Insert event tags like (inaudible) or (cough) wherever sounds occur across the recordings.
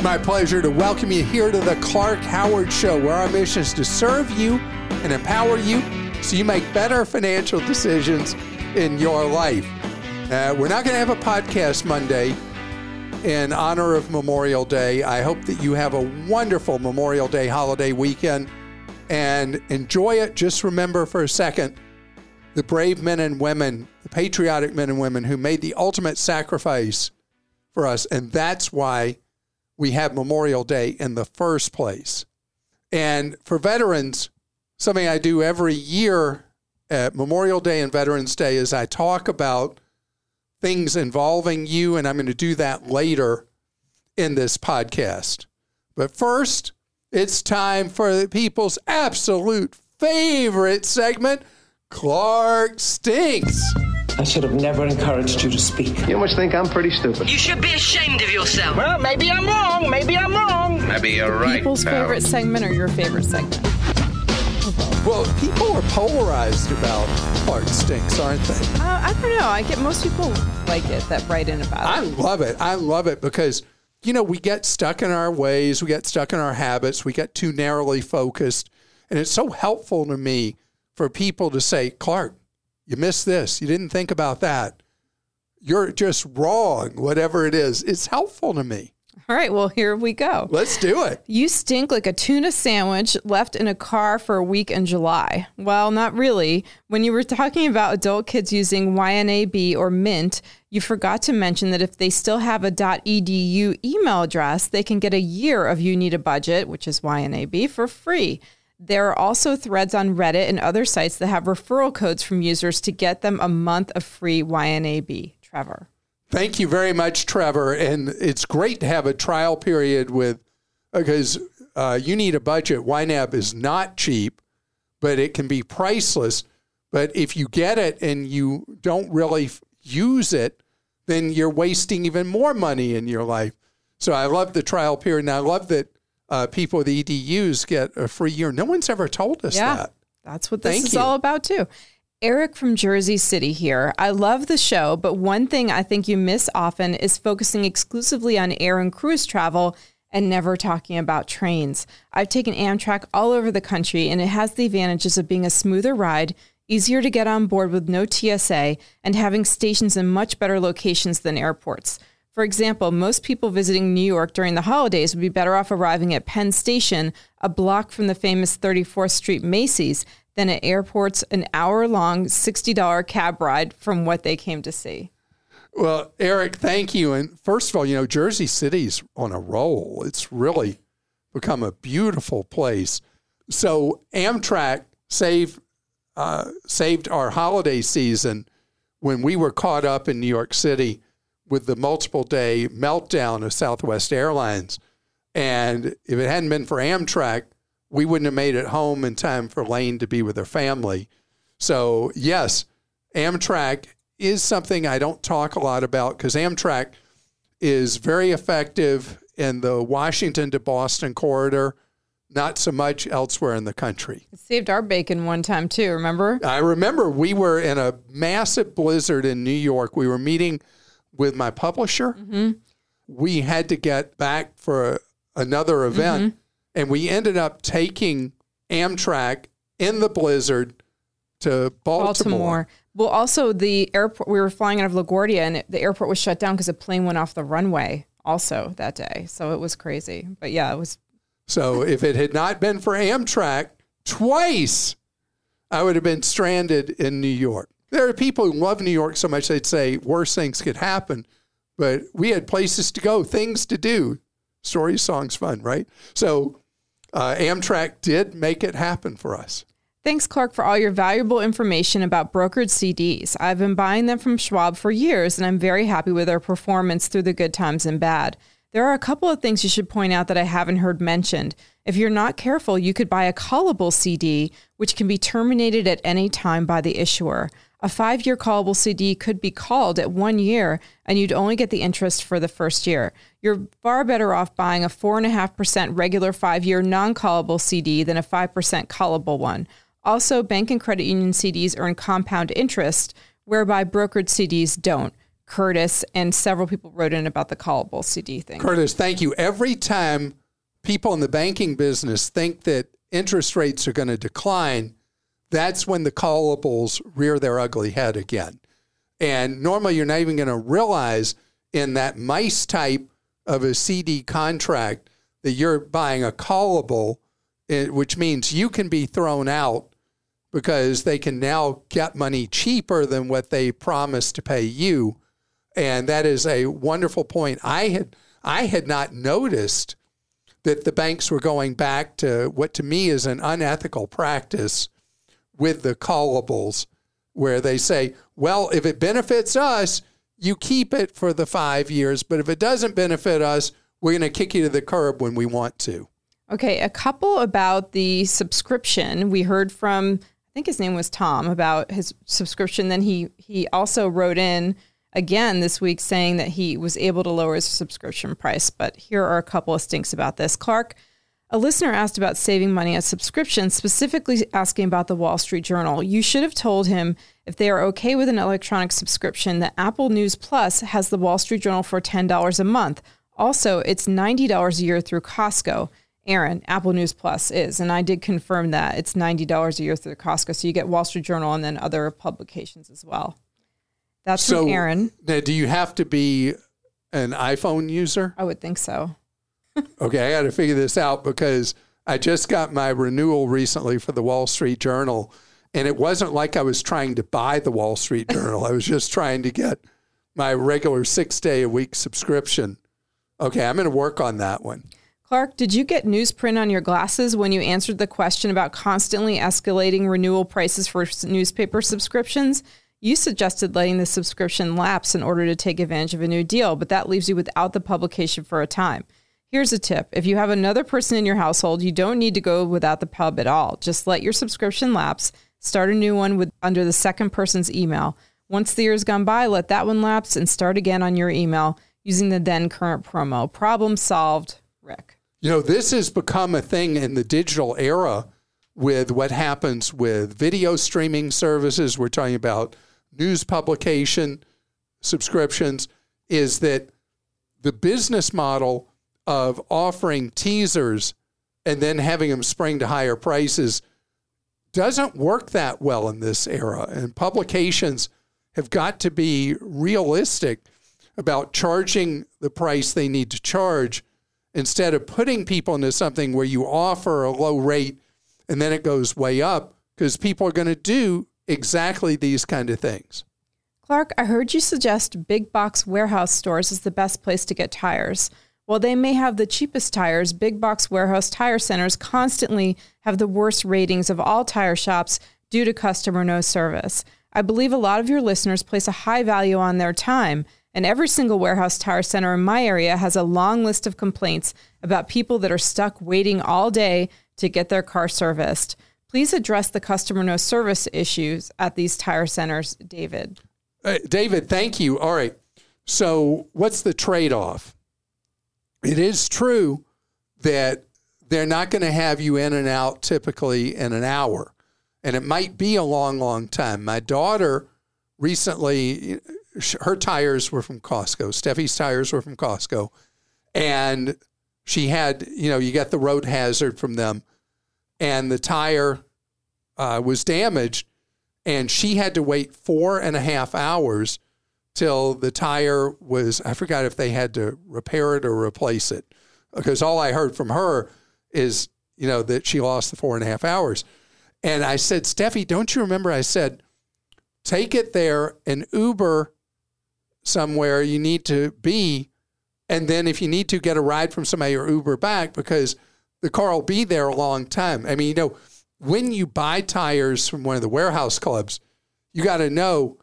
It's my pleasure to welcome you here to the Clark Howard Show, where our mission is to serve you and empower you so you make better financial decisions in your life. Uh, we're not going to have a podcast Monday in honor of Memorial Day. I hope that you have a wonderful Memorial Day holiday weekend and enjoy it. Just remember for a second the brave men and women, the patriotic men and women who made the ultimate sacrifice for us. And that's why we have Memorial Day in the first place. And for veterans, something I do every year at Memorial Day and Veterans Day is I talk about things involving you, and I'm going to do that later in this podcast. But first, it's time for the people's absolute favorite segment Clark Stinks. I should have never encouraged you to speak. You must think I'm pretty stupid. You should be ashamed of yourself. Well, maybe I'm wrong. Maybe I'm wrong. Maybe you're right. People's pal. favorite segment or your favorite segment? Well, people are polarized about Clark Stinks, aren't they? Uh, I don't know. I get most people like it that write in about I it. love it. I love it because, you know, we get stuck in our ways, we get stuck in our habits, we get too narrowly focused. And it's so helpful to me for people to say, Clark, you missed this. You didn't think about that. You're just wrong, whatever it is. It's helpful to me. All right, well, here we go. Let's do it. You stink like a tuna sandwich left in a car for a week in July. Well, not really. When you were talking about adult kids using YNAB or Mint, you forgot to mention that if they still have a .edu email address, they can get a year of You Need a Budget, which is YNAB, for free. There are also threads on Reddit and other sites that have referral codes from users to get them a month of free YNAB. Trevor. Thank you very much, Trevor. And it's great to have a trial period with, because uh, you need a budget. YNAB is not cheap, but it can be priceless. But if you get it and you don't really use it, then you're wasting even more money in your life. So I love the trial period. And I love that uh, people with EDUs get a free year. No one's ever told us Yeah. that. That's what this Thank is you. all about, too. Eric from Jersey City here. I love the show, but one thing I think you miss often is focusing exclusively on air and cruise travel and never talking about trains. I've taken Amtrak all over the country, and it has the advantages of being a smoother ride, easier to get on board with no TSA, and having stations in much better locations than airports. For example, most people visiting New York during the holidays would be better off arriving at Penn Station, a block from the famous 34th Street Macy's, than at airports an hour long $60 cab ride from what they came to see. Well, Eric, thank you. And first of all, you know, Jersey City's on a roll. It's really become a beautiful place. So Amtrak saved uh, saved our holiday season when we were caught up in New York City with the multiple day meltdown of Southwest Airlines. And if it hadn't been for Amtrak, we wouldn't have made it home in time for Lane to be with her family. So, yes, Amtrak is something I don't talk a lot about because Amtrak is very effective in the Washington to Boston corridor, not so much elsewhere in the country. It saved our bacon one time too, remember? I remember we were in a massive blizzard in New York. We were meeting with my publisher. Mm-hmm. We had to get back for another event, mm-hmm. and we ended up taking Amtrak in the blizzard to Baltimore. Baltimore. Well, also the airport, we were flying out of LaGuardia and it, the airport was shut down because a plane went off the runway also that day. So it was crazy. But yeah, it was So (laughs) if it had not been for Amtrak twice, I would have been stranded in New York. There are people who love New York so much they'd say worse things could happen, but we had places to go, things to do. Stories, songs, fun, right? So uh, Amtrak did make it happen for us. Thanks, Clark, for all your valuable information about brokered CDs. I've been buying them from Schwab for years, and I'm very happy with their performance through the good times and bad. There are a couple of things you should point out that I haven't heard mentioned. If you're not careful, you could buy a callable CD, which can be terminated at any time by the issuer. A five year callable CD could be called at one year, and you'd only get the interest for the first year. You're far better off buying a 4.5% regular five year non callable CD than a 5% callable one. Also, bank and credit union CDs earn compound interest, whereby brokered CDs don't. Curtis and several people wrote in about the callable CD thing. Curtis, thank you. Every time people in the banking business think that interest rates are going to decline, that's when the callables rear their ugly head again. And normally you're not even going to realize in that mice type of a CD contract that you're buying a callable, eh, which means you can be thrown out because they can now get money cheaper than what they promised to pay you. And that is a wonderful point. I had I had not noticed that the banks were going back to what to me is an unethical practice with the callables, where they say, well, if it benefits us, you keep it for the five years. But if it doesn't benefit us, we're going to kick you to the curb when we want to. Okay, a couple about the subscription. We heard from I think his name was Tom about his subscription. Then he he also wrote in again this week saying that he was able to lower his subscription price. But here are a couple of stinks about this. Clark, a listener asked about saving money on subscriptions, specifically asking about the Wall Street Journal. You should have told him if they are okay with an electronic subscription that Apple News Plus has the Wall Street Journal for $10 a month. Also, it's $90 a year through Costco. Aaron, Apple News Plus is, and I did confirm that it's ninety dollars a year through Costco, so you get Wall Street Journal and then other publications as well. That's so, from Aaron. Now, do you have to be an iPhone user? I would think so. Okay, I got to figure this out because I just got my renewal recently for the Wall Street Journal, and it wasn't like I was trying to buy the Wall Street (laughs) Journal. I was just trying to get my regular six day a week subscription. Okay, I'm going to work on that one. Clark, did you get newsprint on your glasses when you answered the question about constantly escalating renewal prices for newspaper subscriptions? You suggested letting the subscription lapse in order to take advantage of a new deal, but that leaves you without the publication for a time. Here's a tip if you have another person in your household, you don't need to go without the pub at all. Just let your subscription lapse, start a new one with under the second person's email. Once the year's gone by, let that one lapse and start again on your email using the then current promo. Problem solved, Rick. You know, this has become a thing in the digital era with what happens with video streaming services. We're talking about news publication subscriptions, is that the business model of offering teasers and then having them spring to higher prices doesn't work that well in this era. And publications have got to be realistic about charging the price they need to charge instead of putting people into something where you offer a low rate and then it goes way up because people are going to do exactly these kind of things. Clark, I heard you suggest big box warehouse stores is the best place to get tires. While they may have the cheapest tires, big box warehouse tire centers constantly have the worst ratings of all tire shops due to customer no service. I believe a lot of your listeners place a high value on their time and every single warehouse tire center in my area has a long list of complaints about people that are stuck waiting all day to get their car serviced. Please address the customer no service issues at these tire centers, David. Uh, David, thank you. All right. So, what's the trade off? It is true that they're not going to have you in and out typically in an hour, and it might be a long, long time. My daughter recently her tires were from Costco. Steffi's tires were from Costco. And she had, you know, you get the road hazard from them. And the tire uh, was damaged. And she had to wait four and a half hours till the tire was, I forgot if they had to repair it or replace it. Because all I heard from her is, you know, that she lost the four and a half hours. And I said, Steffi, don't you remember? I said, take it there and Uber somewhere you need to be. And then if you need to get a ride from somebody or Uber back because the car will be there a long time. I mean, you know, when you buy tires from one of the warehouse clubs, you got to know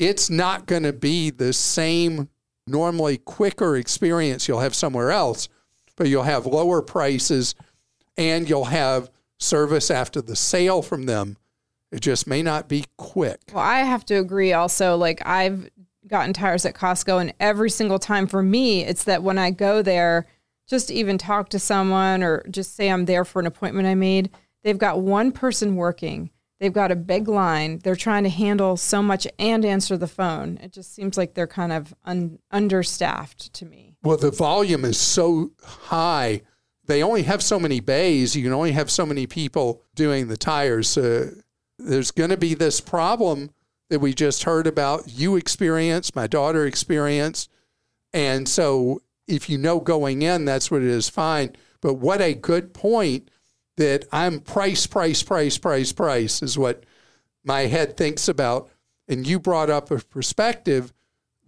it's not going to be the same normally quicker experience you'll have somewhere else, but you'll have lower prices and you'll have service after the sale from them. It just may not be quick. Well, I have to agree also. Like, I've gotten tires at Costco, and every single time for me, it's that when I go there, just to even talk to someone or just say I'm there for an appointment I made, they've got one person working. They've got a big line. They're trying to handle so much and answer the phone. It just seems like they're kind of un- understaffed to me. Well, the volume is so high. They only have so many bays. You can only have so many people doing the tires. Uh, there's going to be this problem that we just heard about. You experienced, my daughter experienced. And so if you know going in, that's what it is, fine. But what a good point that I'm price, price, price, price, price is what my head thinks about. And you brought up a perspective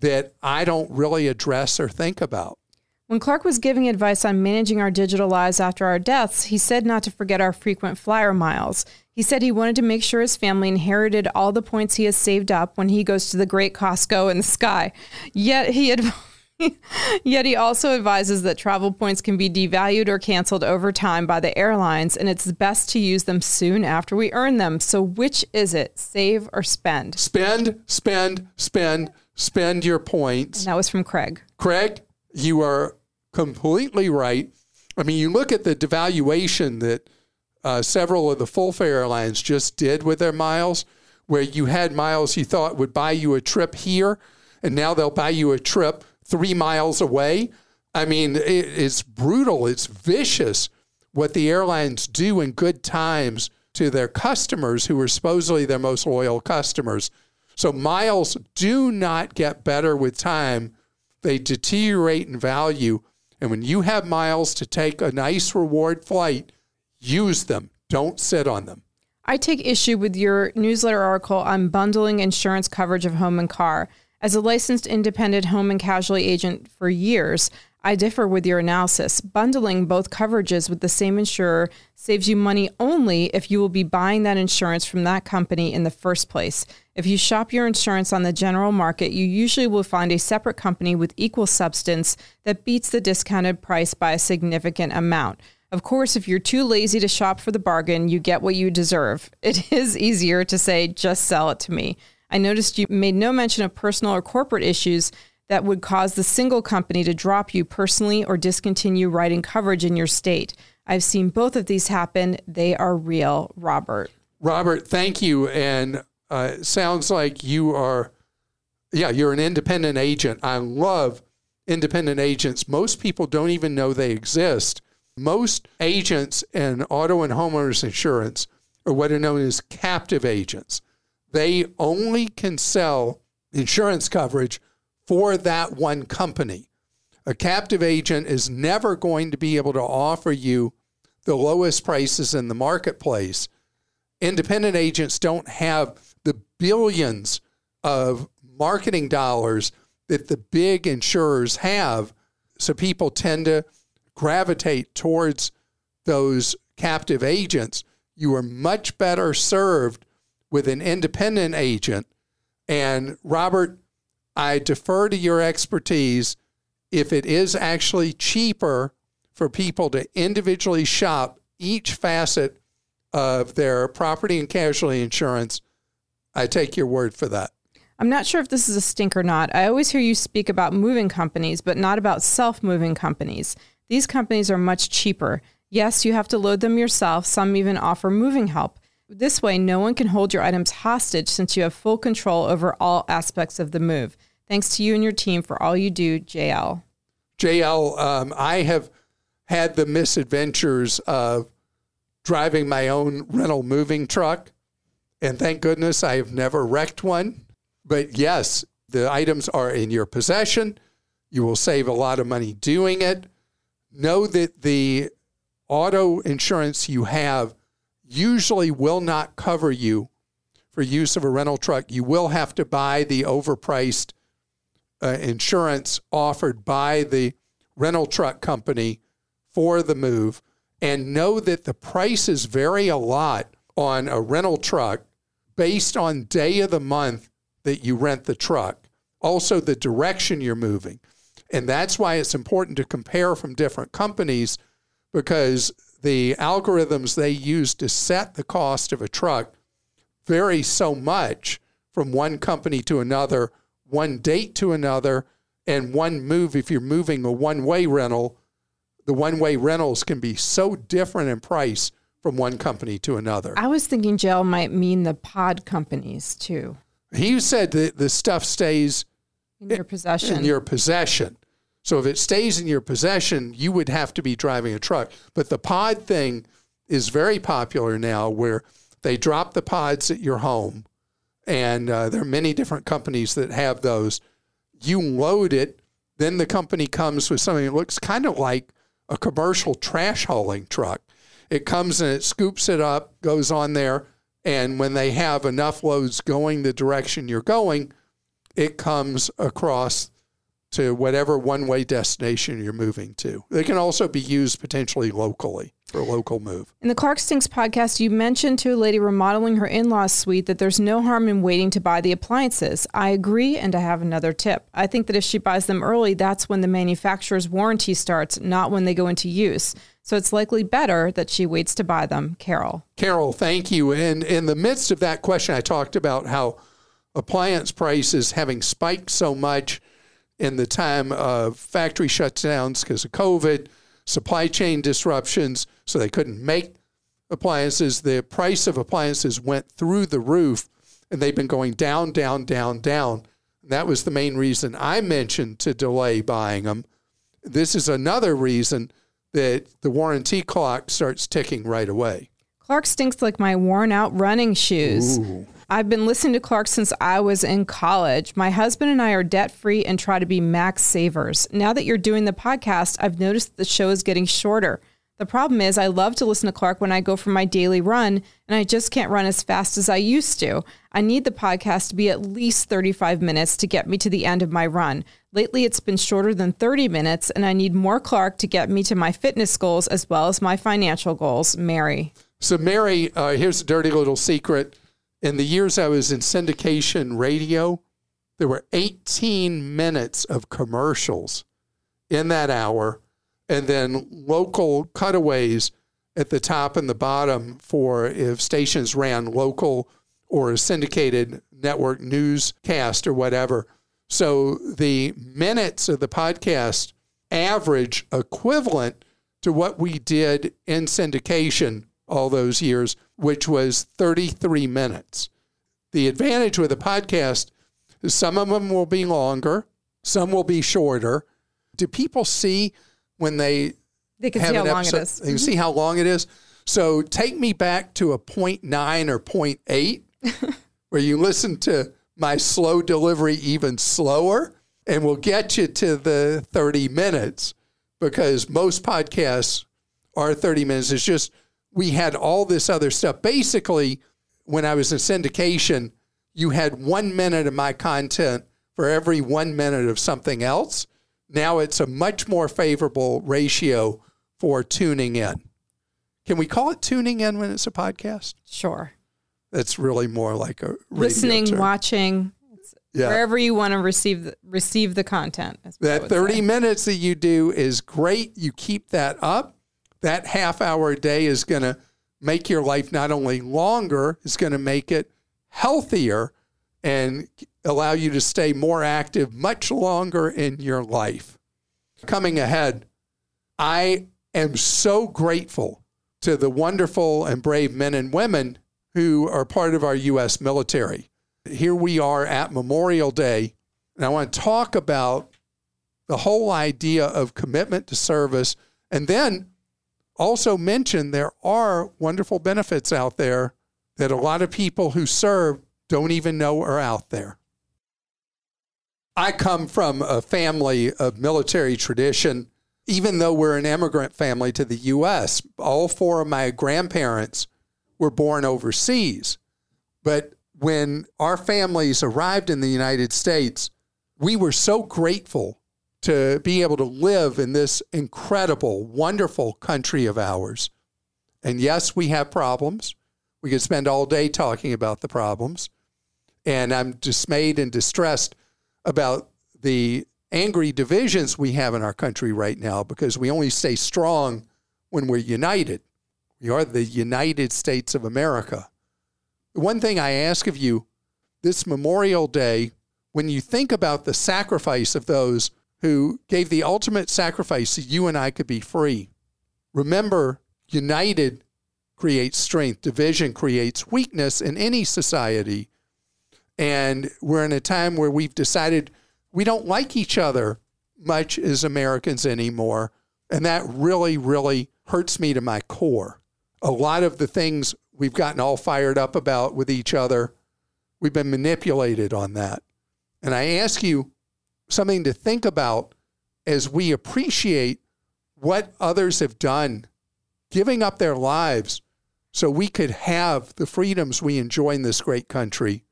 that I don't really address or think about. When Clark was giving advice on managing our digital lives after our deaths, he said not to forget our frequent flyer miles. He said he wanted to make sure his family inherited all the points he has saved up when he goes to the great Costco in the sky. Yet he had. (laughs) Yet he also advises that travel points can be devalued or canceled over time by the airlines, and it's best to use them soon after we earn them. So, which is it, save or spend? Spend, spend, spend, spend your points. And that was from Craig. Craig, you are completely right. I mean, you look at the devaluation that uh, several of the full fare airlines just did with their miles, where you had miles you thought would buy you a trip here, and now they'll buy you a trip three miles away. I mean, it, it's brutal, it's vicious what the airlines do in good times to their customers who are supposedly their most loyal customers. So miles do not get better with time, they deteriorate in value. And when you have miles to take a nice reward flight, use them, don't sit on them. I take issue with your newsletter article on bundling insurance coverage of home and car. As a licensed independent home and casualty agent for years, I differ with your analysis. Bundling both coverages with the same insurer saves you money only if you will be buying that insurance from that company in the first place. If you shop your insurance on the general market, you usually will find a separate company with equal substance that beats the discounted price by a significant amount. Of course, if you're too lazy to shop for the bargain, you get what you deserve. It (laughs) is easier to say, just sell it to me. I noticed you made no mention of personal or corporate issues that would cause the single company to drop you personally or discontinue writing coverage in your state. I've seen both of these happen. They are real, Robert. Robert, thank you. And uh, sounds like you are, yeah, you're an independent agent. I love independent agents. Most people don't even know they exist. Most agents in auto and homeowners insurance are what are known as captive agents they only can sell insurance coverage for that one company. A captive agent is never going to be able to offer you the lowest prices in the marketplace. Independent agents don't have the billions of marketing dollars that the big insurers have. So people tend to gravitate towards those captive agents. You are much better served with an independent agent. And Robert, I defer to your expertise. If it is actually cheaper for people to individually shop each facet of their property and casualty insurance, I take your word for that. I'm not sure if this is a stink or not. I always hear you speak about moving companies, but not about self moving companies. These companies are much cheaper. Yes, you have to load them yourself. Some even offer moving help. This way, no one can hold your items hostage since you have full control over all aspects of the move. Thanks to you and your team for all you do, JL. JL, um, I have had the misadventures of driving my own rental moving truck. And thank goodness I have never wrecked one. But yes, the items are in your possession. You will save a lot of money doing it. Know that the auto insurance you have usually will not cover you for use of a rental truck. You will have to buy the overpriced uh, insurance offered by the rental truck company for the move and know that the prices vary a lot on a rental truck based on day of the month that you rent the truck, also the direction you're moving. And that's why it's important to compare from different companies because the algorithms they use to set the cost of a truck vary so much from one company to another, one date to another, and one move. If you're moving a one way rental, the one way rentals can be so different in price from one company to another. I was thinking JL might mean the pod companies too. He said that the stuff stays in your possession. In your possession. So if it stays in your possession, you would have to be driving a truck. But the pod thing is very popular now where they drop the pods at your home. And uh, there are many different companies that have those. You load it, then the company comes with something that looks kind of like a commercial trash hauling truck. It comes and it scoops it up, goes on there, and when they have enough loads going the direction you're going, it comes across to whatever one way destination you're moving to. They can also be used potentially locally for a local move. In the Clark Stinks podcast, you mentioned to a lady remodeling her in law's suite that there's no harm in waiting to buy the appliances. I agree, and I have another tip. I think that if she buys them early, that's when the manufacturer's warranty starts, not when they go into use. So it's likely better that she waits to buy them. Carol. Carol, thank you. And in the midst of that question, I talked about how appliance prices having spiked so much in the time of factory shutdowns because of COVID, supply chain disruptions, so they couldn't make appliances. The price of appliances went through the roof and they've been going down, down, down, down. And that was the main reason I mentioned to delay buying them. This is another reason that the warranty clock starts ticking right away. Clark stinks like my worn out running shoes. Ooh. I've been listening to Clark since I was in college. My husband and I are debt free and try to be max savers. Now that you're doing the podcast, I've noticed the show is getting shorter. The problem is, I love to listen to Clark when I go for my daily run, and I just can't run as fast as I used to. I need the podcast to be at least 35 minutes to get me to the end of my run. Lately, it's been shorter than 30 minutes, and I need more Clark to get me to my fitness goals as well as my financial goals. Mary. So, Mary, uh, here's a dirty little secret in the years I was in syndication radio, there were 18 minutes of commercials in that hour, and then local cutaways at the top and the bottom for if stations ran local or a syndicated network newscast or whatever. So the minutes of the podcast average equivalent to what we did in syndication all those years, which was 33 minutes. The advantage with a podcast is some of them will be longer, some will be shorter. Do people see when they they can see how long it is? They can see mm-hmm. how long it is. So take me back to a 0.9 or 0.8 (laughs) where you listen to my slow delivery even slower and we'll get you to the 30 minutes because most podcasts are 30 minutes. It's just we had all this other stuff. Basically, when I was in syndication, you had one minute of my content for every one minute of something else. Now it's a much more favorable ratio for tuning in. Can we call it tuning in when it's a podcast? Sure. That's really more like a listening, term. watching, yeah. wherever you want to receive the, receive the content. That 30 say. minutes that you do is great. You keep that up that half hour a day is going to make your life not only longer, it's going to make it healthier and allow you to stay more active much longer in your life. Coming ahead, I am so grateful to the wonderful and brave men and women who are part of our U.S. military. Here we are at Memorial Day, and I want to talk about the whole idea of commitment to service and then also mentioned there are wonderful benefits out there that a lot of people who serve don't even know are out there. I come from a family of military tradition. Even though we're an immigrant family to the U.S., all four of my grandparents were born overseas. But when our families arrived in the United States, we were so grateful to be able to live in this incredible, wonderful country of ours. And yes, we have problems. We could spend all day talking about the problems. And I'm dismayed and distressed about the angry divisions we have in our country right now because we only stay strong when we're united. We are the United States of America. One thing I ask of you this Memorial Day, when you think about the sacrifice of those who gave the ultimate sacrifice so you and I could be free, remember, united creates strength, division creates weakness in any society. And we're in a time where we've decided we don't like each other much as Americans anymore. And that really, really hurts me to my core. A lot of the things we've gotten all fired up about with each other, we've been manipulated on that. And I ask you something to think about as we appreciate what others have done, giving up their lives so we could have the freedoms we enjoy in this great country.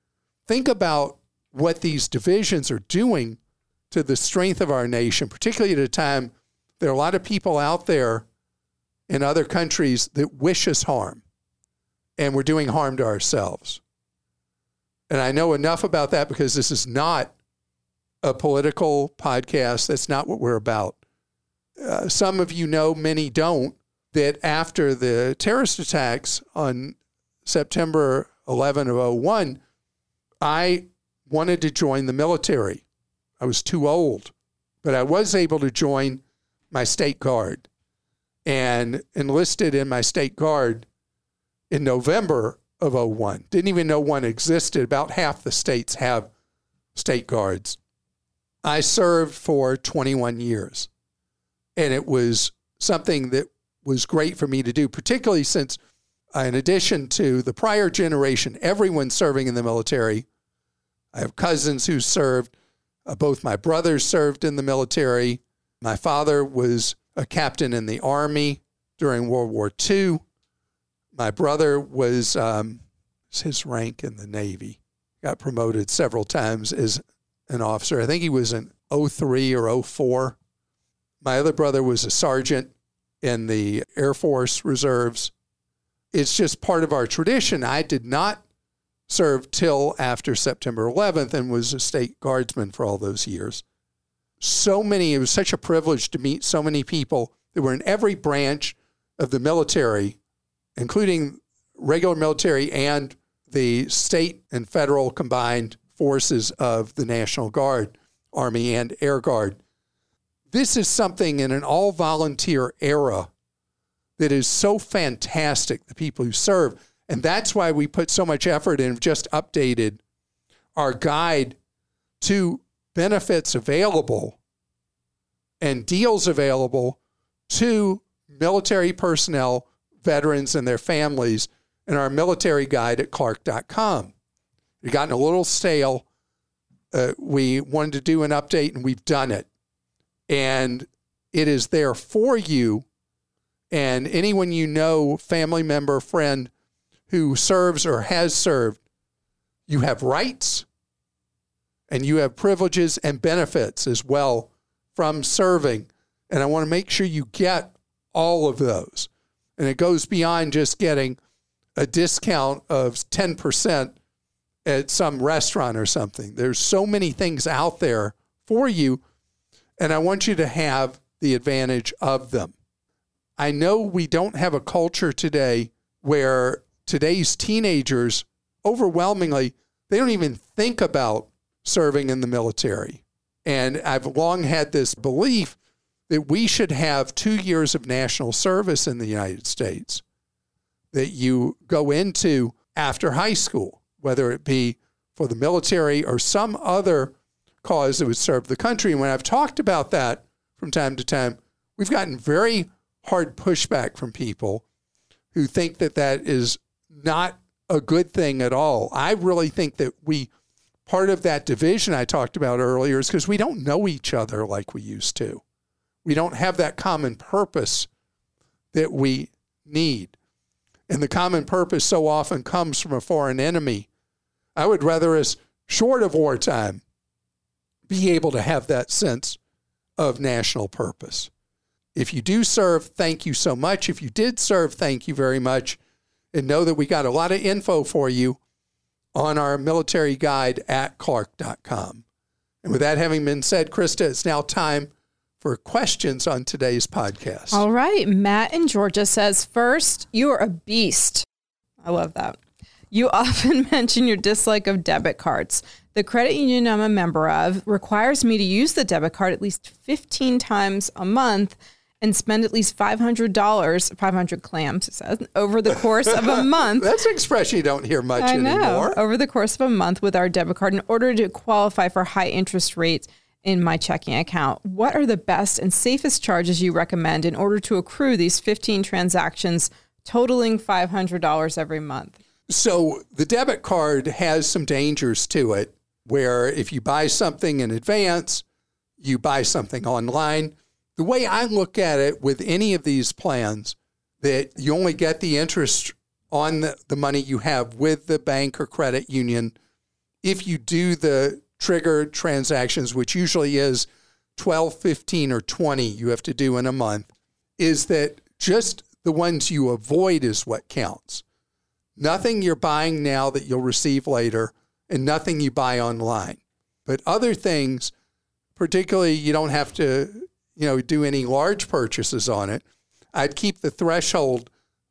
Think about what these divisions are doing to the strength of our nation, particularly at a time there are a lot of people out there in other countries that wish us harm, and we're doing harm to ourselves. And I know enough about that because this is not a political podcast. That's not what we're about. Uh, some of you know, many don't, that after the terrorist attacks on September 11 of 01, I wanted to join the military. I was too old, but I was able to join my state guard and enlisted in my state guard in November of 01. Didn't even know one existed. About half the states have state guards. I served for 21 years, and it was something that was great for me to do, particularly since, uh, in addition to the prior generation, everyone serving in the military I have cousins who served. Uh, both my brothers served in the military. My father was a captain in the Army during World War II. My brother was um, his rank in the Navy. Got promoted several times as an officer. I think he was an 03 or 04. My other brother was a sergeant in the Air Force Reserves. It's just part of our tradition. I did not serve till after September 11th and was a state guardsman for all those years. So many, it was such a privilege to meet so many people that were in every branch of the military, including regular military and the state and federal combined forces of the National Guard, Army, and Air Guard. This is something in an all volunteer era that is so fantastic, the people who serve. And that's why we put so much effort in, just updated our guide to benefits available and deals available to military personnel, veterans, and their families in our military guide at clark.com. It gotten a little stale. Uh, we wanted to do an update and we've done it. And it is there for you and anyone you know, family member, friend who serves or has served, you have rights and you have privileges and benefits as well from serving. And I want to make sure you get all of those. And it goes beyond just getting a discount of 10% at some restaurant or something. There's so many things out there for you. And I want you to have the advantage of them. I know we don't have a culture today where today's teenagers, overwhelmingly, they don't even think about serving in the military. And I've long had this belief that we should have two years of national service in the United States that you go into after high school, whether it be for the military or some other cause that would serve the country. And when I've talked about that from time to time, we've gotten very hard pushback from people who think that that is not a good thing at all. I really think that we, part of that division I talked about earlier is because we don't know each other like we used to. We don't have that common purpose that we need. And the common purpose so often comes from a foreign enemy. I would rather, as short of wartime, be able to have that sense of national purpose. If you do serve, thank you so much. If you did serve, thank you very much. And know that we got a lot of info for you on our military guide at clark.com. And with that having been said, Christa, it's now time for questions on today's podcast. All right. Matt in Georgia says, First, you are a beast. I love that. You often (laughs) mention your dislike of debit cards. The credit union I'm a member of requires me to use the debit card at least 15 times a month and spend at least $500, 500 clams, it says, over the course of a (laughs) month. That's an expression you don't hear much I know. anymore. Over the course of a month with our debit card in order to qualify for high interest rates in my checking account. What are the best and safest charges you recommend in order to accrue these 15 transactions totaling $500 every month? So the debit card has some dangers to it where if you buy something in advance, you buy something online. The way I look at it with any of these plans, that you only get the interest on the, the money you have with the bank or credit union if you do the triggered transactions, which usually is 12, 15, or 20 you have to do in a month, is that just the ones you avoid is what counts. Nothing you're buying now that you'll receive later, and nothing you buy online. But other things, particularly you don't have to, you know, do any large purchases on it. I'd keep the threshold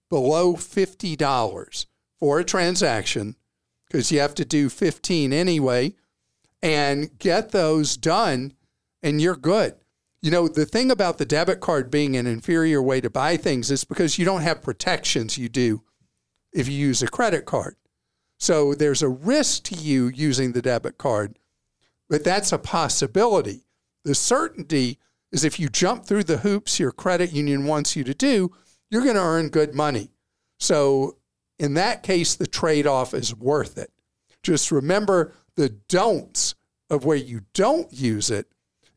below $50 for a transaction because you have to do 15 anyway and get those done and you're good. You know, the thing about the debit card being an inferior way to buy things is because you don't have protections you do if you use a credit card. So there's a risk to you using the debit card, but that's a possibility. The certainty is if you jump through the hoops your credit union wants you to do, you're going to earn good money. So in that case, the trade off is worth it. Just remember the don'ts of where you don't use it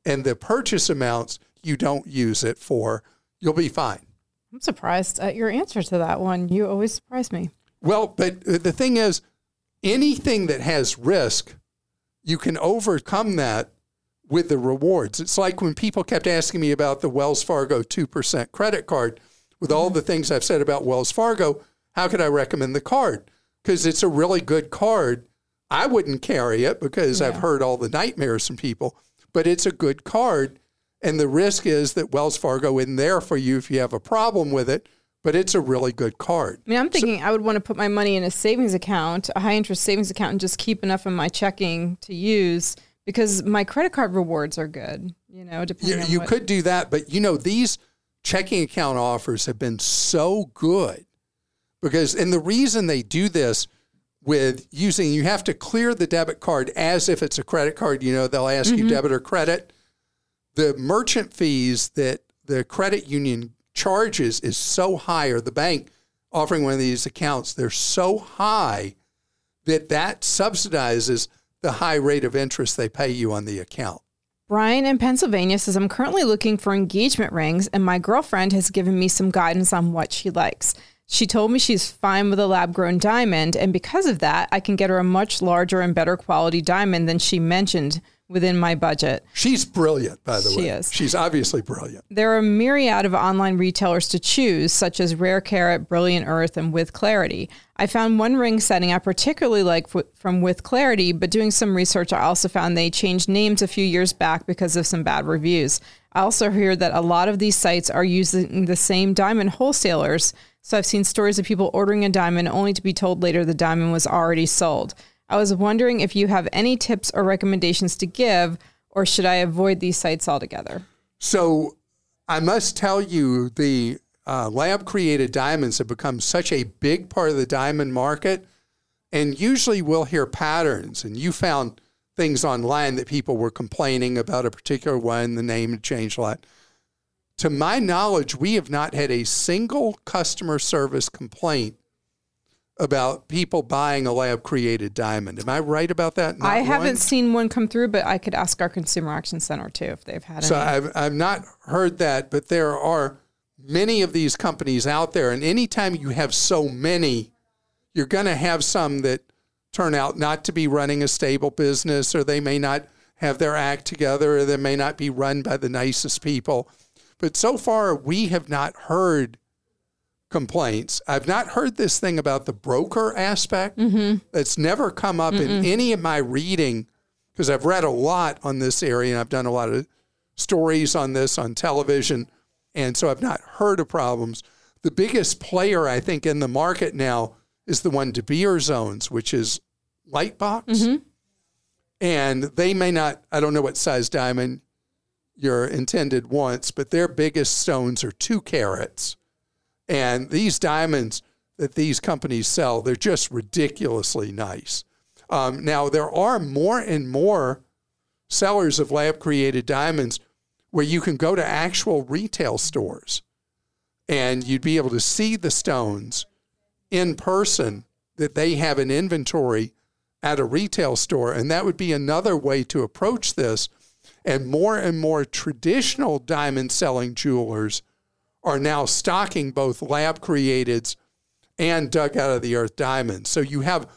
and the purchase amounts you don't use it for. You'll be fine. I'm surprised at your answer to that one. You always surprise me. Well, but uh, the thing is, anything that has risk, you can overcome that with the rewards. It's like when people kept asking me about the Wells Fargo 2% credit card. With all mm-hmm. the things I've said about Wells Fargo, how could I recommend the card? Because it's a really good card. I wouldn't carry it because I've heard all the nightmares from people, but it's a good card. And the risk is that Wells Fargo isn't there for you if you have a problem with it, but it's a really good card. I mean, I'm thinking I would want to put my money in a savings account, a high interest savings account, and just keep enough of my checking to use because my credit card rewards are good. You know, You, depending on you what- could do that, but you know, these checking account offers have been so good because, and the reason they do this with using, you have to clear the debit card as if it's a credit card. You know, they'll ask Mm-hmm. you debit or credit. The merchant fees that the credit union charges is so high, or the bank offering one of these accounts, they're so high that that subsidizes the high rate of interest they pay you on the account. Brian in Pennsylvania says, I'm currently looking for engagement rings, and my girlfriend has given me some guidance on what she likes. She told me she's fine with a lab grown diamond, and because of that, I can get her a much larger and better quality diamond than she mentioned within my budget. She's brilliant, by the She way. She is. She's obviously brilliant. There are a myriad of online retailers to choose, such as Rare Carat, Brilliant Earth, and With Clarity. I found one ring setting I particularly like from With Clarity, but doing some research, I also found they changed names a few years back because of some bad reviews. I also hear that a lot of these sites are using the same diamond wholesalers. So I've seen stories of people ordering a diamond only to be told later the diamond was already sold. I was wondering if you have any tips or recommendations to give, or should I avoid these sites altogether? So I must tell you, the uh, lab created diamonds have become such a big part of the diamond market. And usually we'll hear patterns. And you found things online that people were complaining about a particular one, the name had changed a lot. To my knowledge, we have not had a single customer service complaint about people buying a lab created diamond. Am I right about that? Not I haven't one? seen one come through, but I could ask our consumer action center too if they've had So any. I've, I've not heard that, but there are many of these companies out there. And anytime you have so many, you're going to have some that turn out not to be running a stable business, or they may not have their act together, or they may not be run by the nicest people. But so far, we have not heard complaints. I've not heard this thing about the broker aspect. Mm-hmm. It's never come up Mm-mm. in any of my reading because I've read a lot on this area and I've done a lot of stories on this on television. And so I've not heard of problems. The biggest player, I think, in the market now is the one De Beers owns, which is Lightbox. Mm-hmm. And they may not, I don't know what size diamond your intended wants, but their biggest stones are two carats. And these diamonds that these companies sell, they're just ridiculously nice. Um, now, there are more and more sellers of lab created diamonds where you can go to actual retail stores and you'd be able to see the stones in person that they have an inventory at a retail store. And that would be another way to approach this. And more and more traditional diamond selling jewelers are now stocking both lab createds and dug out of the earth diamonds. So you have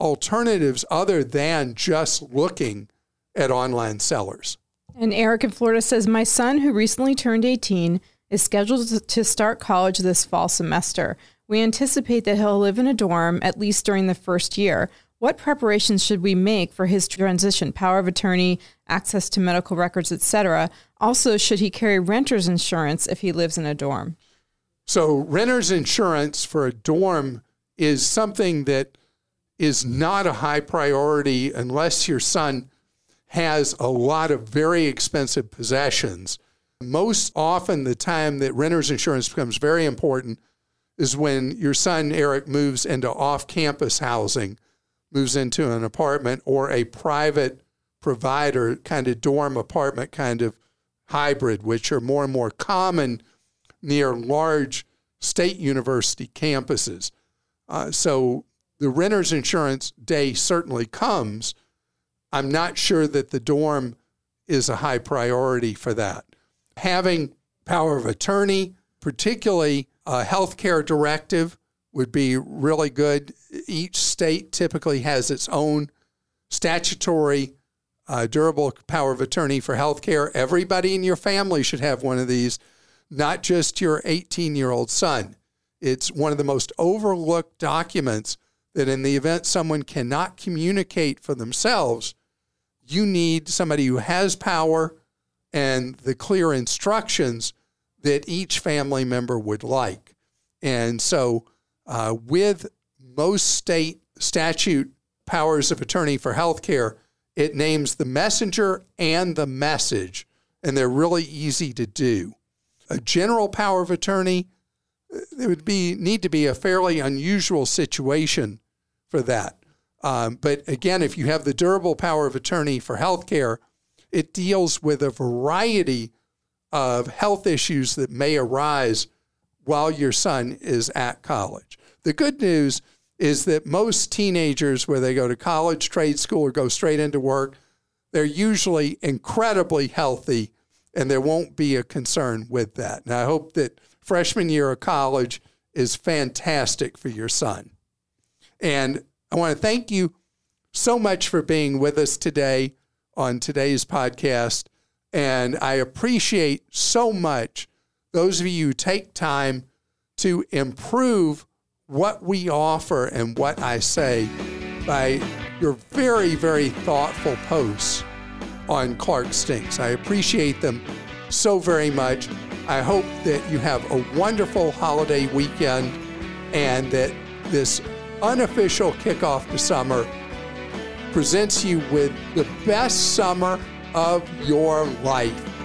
alternatives other than just looking at online sellers. And Eric in Florida says, My son, who recently turned 18, is scheduled to start college this fall semester. We anticipate that he'll live in a dorm at least during the first year. What preparations should we make for his transition? Power of attorney, access to medical records, etc. Also, should he carry renter's insurance if he lives in a dorm? So, renter's insurance for a dorm is something that is not a high priority unless your son has a lot of very expensive possessions. Most often, the time that renter's insurance becomes very important is when your son, Eric, moves into off campus housing, moves into an apartment or a private provider kind of dorm apartment kind of hybrid, which are more and more common near large state university campuses. Uh, so the renter's insurance day certainly comes. I'm not sure that the dorm is a high priority for that. Having power of attorney, particularly a healthcare directive, would be really good. Each state typically has its own statutory uh, durable power of attorney for healthcare. Everybody in your family should have one of these, not just your 18 year old son. It's one of the most overlooked documents that in the event someone cannot communicate for themselves, you need somebody who has power and the clear instructions that each family member would like. And so, uh, with most state statute powers of attorney for healthcare, it names the messenger and the message, and they're really easy to do. A general power of attorney it would be need to be a fairly unusual situation for that. Um, but again, if you have the durable power of attorney for healthcare, it deals with a variety of health issues that may arise while your son is at college. The good news is that most teenagers, where they go to college, trade school, or go straight into work, they're usually incredibly healthy and there won't be a concern with that. And I hope that freshman year of college is fantastic for your son. And I want to thank you so much for being with us today on today's podcast. And I appreciate so much those of you who take time to improve what we offer and what I say by your very, very thoughtful posts on Clark Stinks. I appreciate them so very much. I hope that you have a wonderful holiday weekend and that this unofficial kickoff to summer presents you with the best summer of your life.